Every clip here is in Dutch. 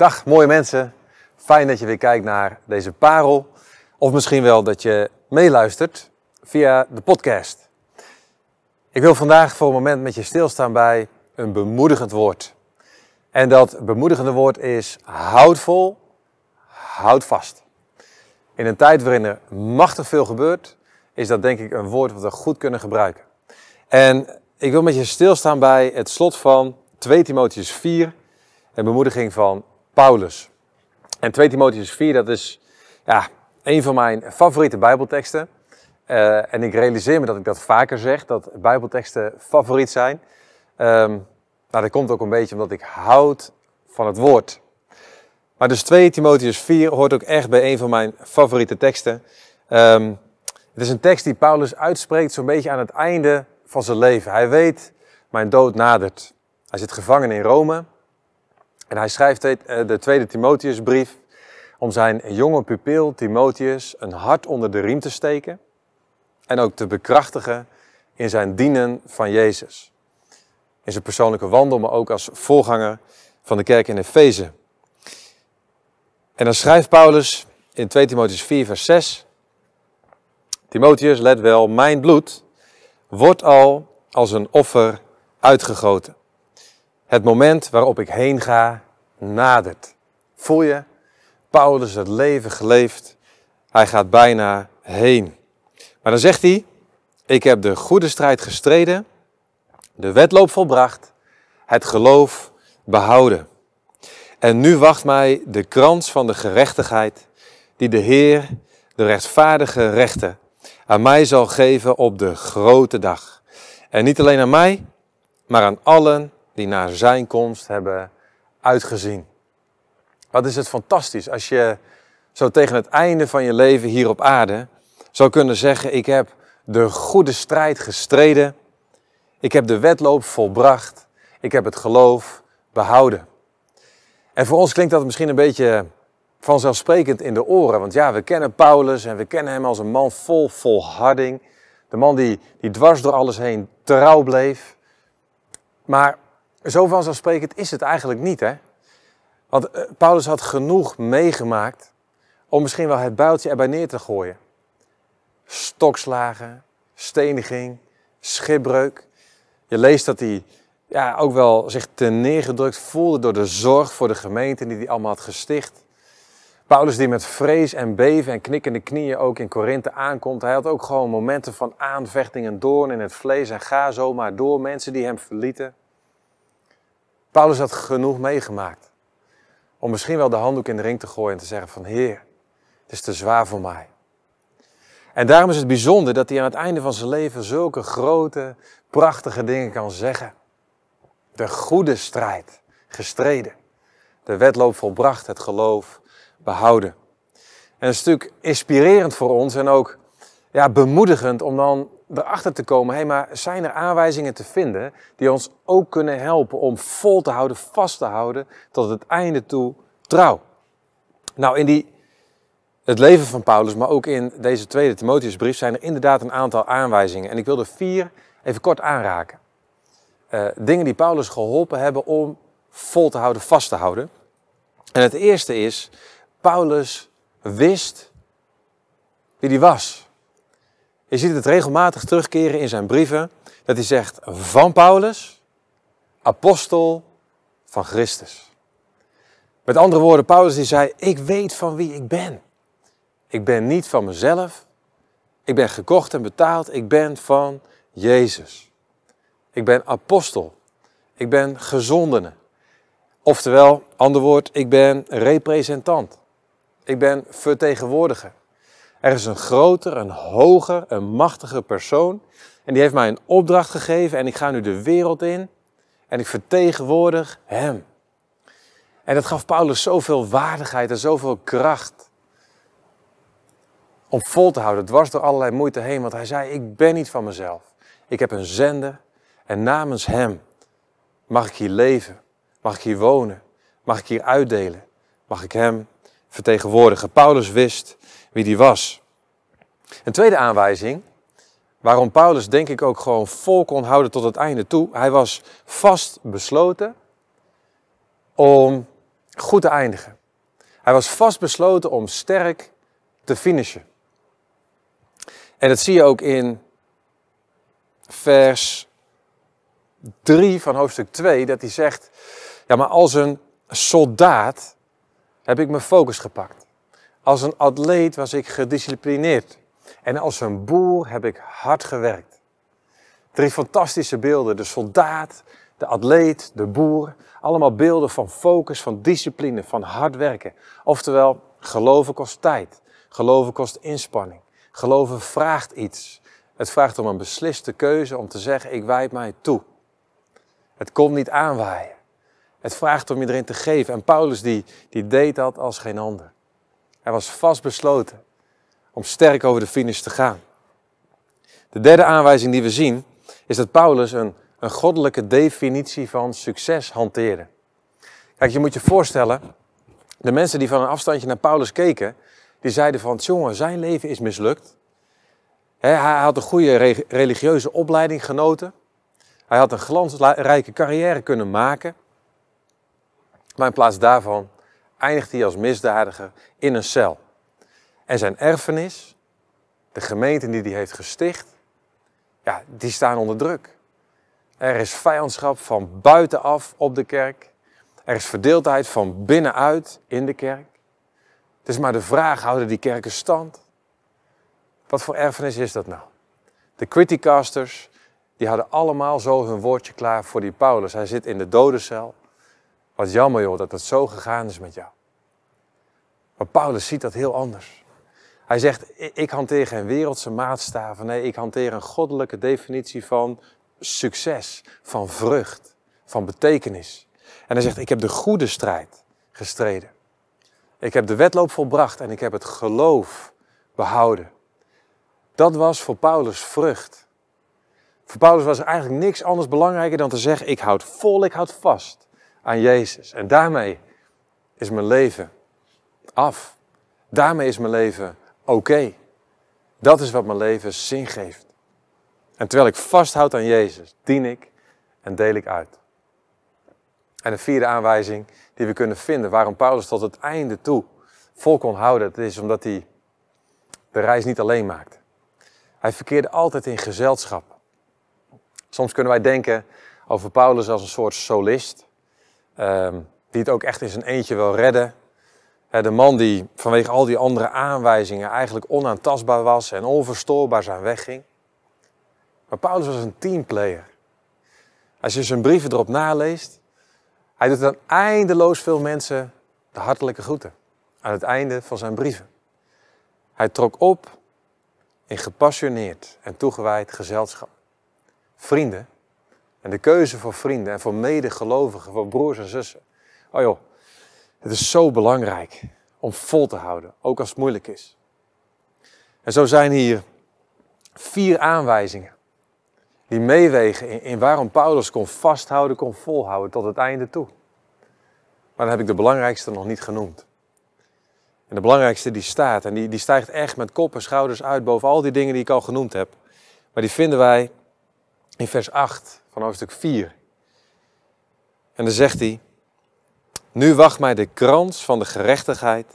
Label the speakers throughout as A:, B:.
A: Dag mooie mensen, fijn dat je weer kijkt naar deze parel. Of misschien wel dat je meeluistert via de podcast. Ik wil vandaag voor een moment met je stilstaan bij een bemoedigend woord. En dat bemoedigende woord is houd vol, houd vast. In een tijd waarin er machtig veel gebeurt, is dat denk ik een woord wat we goed kunnen gebruiken. En ik wil met je stilstaan bij het slot van 2 Timotheus 4, een bemoediging van Paulus. En 2 Timotheus 4, dat is ja, een van mijn favoriete Bijbelteksten. Uh, en ik realiseer me dat ik dat vaker zeg, dat Bijbelteksten favoriet zijn. Um, nou, dat komt ook een beetje omdat ik houd van het woord. Maar dus 2 Timotheus 4 hoort ook echt bij een van mijn favoriete teksten. Um, het is een tekst die Paulus uitspreekt zo'n beetje aan het einde van zijn leven. Hij weet, mijn dood nadert. Hij zit gevangen in Rome. En hij schrijft eh, de tweede Timotheusbrief om zijn jonge pupil Timotheus een hart onder de riem te steken. En ook te bekrachtigen in zijn dienen van Jezus. In zijn persoonlijke wandel, maar ook als voorganger van de kerk in Efeze. En dan schrijft Paulus in 2 Timotheus 4, vers 6. Timotheus, let wel, mijn bloed wordt al als een offer uitgegoten. Het moment waarop ik heen ga, nadert. Voel je? Paulus het leven geleefd. Hij gaat bijna heen. Maar dan zegt hij: Ik heb de goede strijd gestreden, de wedloop volbracht, het geloof behouden. En nu wacht mij de krans van de gerechtigheid, die de Heer, de rechtvaardige rechter, aan mij zal geven op de grote dag. En niet alleen aan mij, maar aan allen die naar zijn komst hebben uitgezien. Wat is het fantastisch als je zo tegen het einde van je leven hier op aarde zou kunnen zeggen: Ik heb de goede strijd gestreden, ik heb de wedloop volbracht, ik heb het geloof behouden. En voor ons klinkt dat misschien een beetje vanzelfsprekend in de oren. Want ja, we kennen Paulus en we kennen hem als een man vol volharding. De man die, die dwars door alles heen trouw bleef. Maar zo vanzelfsprekend is het eigenlijk niet, hè? Want eh, Paulus had genoeg meegemaakt om misschien wel het builtje erbij neer te gooien. Stokslagen, steniging, schipbreuk. Je leest dat hij ja, ook wel zich te neergedrukt voelde door de zorg voor de gemeente die hij allemaal had gesticht. Paulus die met vrees en beven en knikkende knieën ook in Korinthe aankomt. Hij had ook gewoon momenten van aanvechting en doorn in het vlees en ga zomaar door. Mensen die hem verlieten. Paulus had genoeg meegemaakt. Om misschien wel de handdoek in de ring te gooien en te zeggen van Heer, het is te zwaar voor mij. En daarom is het bijzonder dat hij aan het einde van zijn leven zulke grote, prachtige dingen kan zeggen. De goede strijd, gestreden. De wedloop volbracht, het geloof behouden. En het is natuurlijk inspirerend voor ons en ook ja, bemoedigend om dan erachter te komen, hé, maar zijn er aanwijzingen te vinden die ons ook kunnen helpen om vol te houden, vast te houden, tot het einde toe trouw? Nou, in die, het leven van Paulus, maar ook in deze tweede Timotheusbrief zijn er inderdaad een aantal aanwijzingen. En ik wil er vier even kort aanraken. Uh, dingen die Paulus geholpen hebben om vol te houden, vast te houden. En het eerste is, Paulus wist wie hij was. Je ziet het regelmatig terugkeren in zijn brieven, dat hij zegt van Paulus, apostel van Christus. Met andere woorden, Paulus die zei, ik weet van wie ik ben. Ik ben niet van mezelf, ik ben gekocht en betaald, ik ben van Jezus. Ik ben apostel, ik ben gezondene. Oftewel, ander woord, ik ben representant. Ik ben vertegenwoordiger. Er is een groter, een hoger, een machtiger persoon. En die heeft mij een opdracht gegeven en ik ga nu de wereld in en ik vertegenwoordig Hem. En dat gaf Paulus zoveel waardigheid en zoveel kracht. Om vol te houden, dwars door allerlei moeite heen. Want hij zei, ik ben niet van mezelf. Ik heb een zender en namens Hem mag ik hier leven. Mag ik hier wonen. Mag ik hier uitdelen. Mag ik Hem vertegenwoordigen. Paulus wist wie die was. Een tweede aanwijzing, waarom Paulus denk ik ook gewoon vol kon houden tot het einde toe. Hij was vast besloten om goed te eindigen. Hij was vastbesloten om sterk te finishen. En dat zie je ook in vers 3 van hoofdstuk 2, dat hij zegt: Ja, maar als een soldaat heb ik mijn focus gepakt. Als een atleet was ik gedisciplineerd. En als een boer heb ik hard gewerkt. Drie fantastische beelden: de soldaat, de atleet, de boer. Allemaal beelden van focus, van discipline, van hard werken. Oftewel, geloven kost tijd. Geloven kost inspanning. Geloven vraagt iets. Het vraagt om een besliste keuze om te zeggen: ik wijd mij toe. Het komt niet aanwaaien. Het vraagt om je erin te geven. En Paulus die, die deed dat als geen ander. Hij was vastbesloten om sterk over de finish te gaan. De derde aanwijzing die we zien is dat Paulus een, een goddelijke definitie van succes hanteerde. Kijk, je moet je voorstellen, de mensen die van een afstandje naar Paulus keken, die zeiden van, jongen, zijn leven is mislukt. hij had een goede religieuze opleiding genoten. Hij had een glansrijke carrière kunnen maken. Maar in plaats daarvan eindigt hij als misdadiger in een cel. En zijn erfenis, de gemeenten die hij heeft gesticht, ja, die staan onder druk. Er is vijandschap van buitenaf op de kerk. Er is verdeeldheid van binnenuit in de kerk. Het is maar de vraag, houden die kerken stand? Wat voor erfenis is dat nou? De criticasters, die hadden allemaal zo hun woordje klaar voor die Paulus. Hij zit in de dodencel. Wat jammer joh, dat het zo gegaan is met jou. Maar Paulus ziet dat heel anders. Hij zegt, ik hanteer geen wereldse maatstaven. Nee, ik hanteer een goddelijke definitie van succes, van vrucht, van betekenis. En hij zegt, ik heb de goede strijd gestreden. Ik heb de wedloop volbracht en ik heb het geloof behouden. Dat was voor Paulus vrucht. Voor Paulus was er eigenlijk niks anders belangrijker dan te zeggen: ik houd vol, ik houd vast aan Jezus. En daarmee is mijn leven af. Daarmee is mijn leven oké. Dat is wat mijn leven zin geeft. En terwijl ik vasthoud aan Jezus, dien ik en deel ik uit. En de vierde aanwijzing die we kunnen vinden waarom Paulus tot het einde toe vol kon houden, dat is omdat hij de reis niet alleen maakte. Hij verkeerde altijd in gezelschap. Soms kunnen wij denken over Paulus als een soort solist, ehm, die het ook echt in zijn eentje wil redden. De man die vanwege al die andere aanwijzingen eigenlijk onaantastbaar was en onverstoorbaar zijn weg ging. Maar Paulus was een teamplayer. Als je zijn brieven erop naleest, hij doet dan eindeloos veel mensen de hartelijke groeten aan het einde van zijn brieven. Hij trok op in gepassioneerd en toegewijd gezelschap. Vrienden en de keuze voor vrienden en voor medegelovigen, voor broers en zussen. Oh joh, het is zo belangrijk om vol te houden, ook als het moeilijk is. En zo zijn hier vier aanwijzingen die meewegen in, waarom Paulus kon vasthouden, kon volhouden tot het einde toe. Maar dan heb ik de belangrijkste nog niet genoemd. En de belangrijkste die staat, en die, die stijgt echt met kop en schouders uit boven al die dingen die ik al genoemd heb. Maar die vinden wij in vers 8 van hoofdstuk 4. En dan zegt hij, nu wacht mij de krans van de gerechtigheid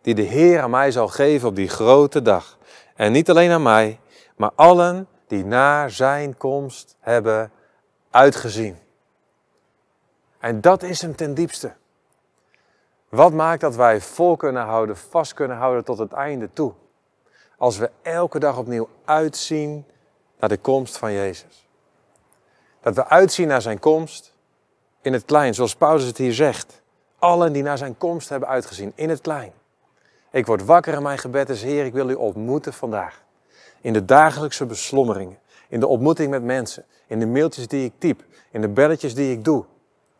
A: die de Heer aan mij zal geven op die grote dag. En niet alleen aan mij, maar allen die naar zijn komst hebben uitgezien. En dat is hem ten diepste. Wat maakt dat wij vol kunnen houden, vast kunnen houden tot het einde toe? Als we elke dag opnieuw uitzien naar de komst van Jezus. Dat we uitzien naar zijn komst in het klein, zoals Paulus het hier zegt. Allen die naar zijn komst hebben uitgezien, in het klein. Ik word wakker en mijn gebed is, Heer, ik wil u ontmoeten vandaag. In de dagelijkse beslommeringen, in de ontmoeting met mensen, in de mailtjes die ik typ, in de belletjes die ik doe,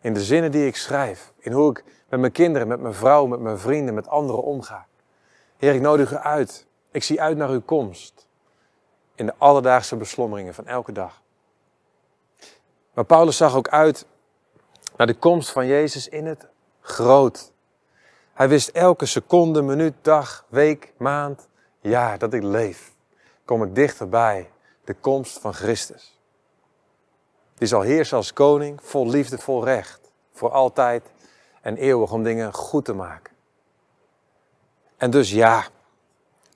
A: in de zinnen die ik schrijf, in hoe ik met mijn kinderen, met mijn vrouw, met mijn vrienden, met anderen omga. Heer, ik nodig u uit. Ik zie uit naar uw komst. In de alledaagse beslommeringen van elke dag. Maar Paulus zag ook uit naar de komst van Jezus in het groot. Hij wist elke seconde, minuut, dag, week, maand, jaar dat ik leef. Kom ik dichterbij de komst van Christus. Die zal heersen als koning, vol liefde, vol recht, voor altijd en eeuwig om dingen goed te maken. En dus ja,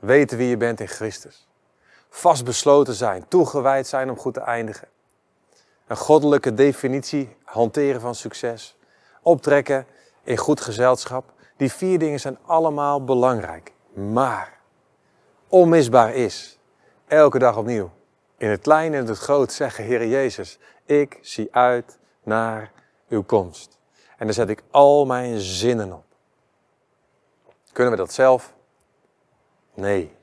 A: weten wie je bent in Christus. Vastbesloten zijn, toegewijd zijn om goed te eindigen. Een goddelijke definitie hanteren van succes. Optrekken in goed gezelschap. Die vier dingen zijn allemaal belangrijk. Maar onmisbaar is, elke dag opnieuw, in het klein en het groot zeggen, Heer Jezus, ik zie uit naar uw komst. En daar zet ik al mijn zinnen op. Kunnen we dat zelf? Nee.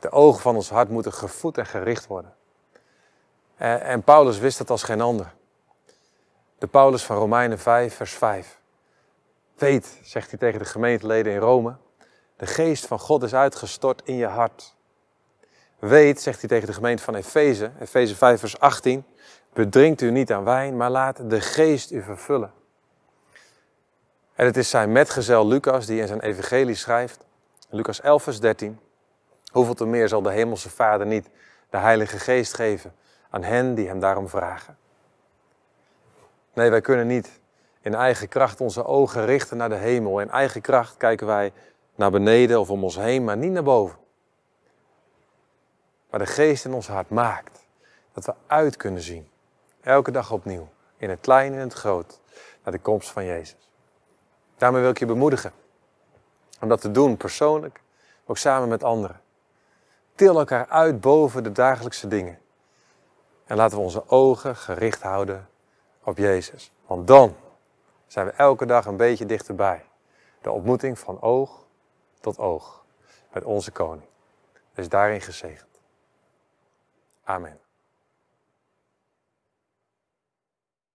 A: De ogen van ons hart moeten gevoed en gericht worden. En Paulus wist dat als geen ander. De Paulus van Romeinen 5, vers 5. Weet, zegt hij tegen de gemeenteleden in Rome, de geest van God is uitgestort in je hart. Weet, zegt hij tegen de gemeente van Efeze, Efeze 5, vers 18, bedrinkt u niet aan wijn, maar laat de geest u vervullen. En het is zijn metgezel Lucas die in zijn evangelie schrijft, Lucas 11, vers 13. Hoeveel te meer zal de hemelse Vader niet de Heilige Geest geven aan hen die hem daarom vragen? Nee, wij kunnen niet in eigen kracht onze ogen richten naar de hemel. In eigen kracht kijken wij naar beneden of om ons heen, maar niet naar boven. Maar de geest in ons hart maakt dat we uit kunnen zien. Elke dag opnieuw. In het klein en het groot. Naar de komst van Jezus. Daarmee wil ik je bemoedigen. Om dat te doen, persoonlijk, ook samen met anderen. Til elkaar uit boven de dagelijkse dingen. En laten we onze ogen gericht houden op Jezus. Want dan zijn we elke dag een beetje dichterbij. De ontmoeting van oog tot oog met onze koning. Dus daarin gezegend. Amen.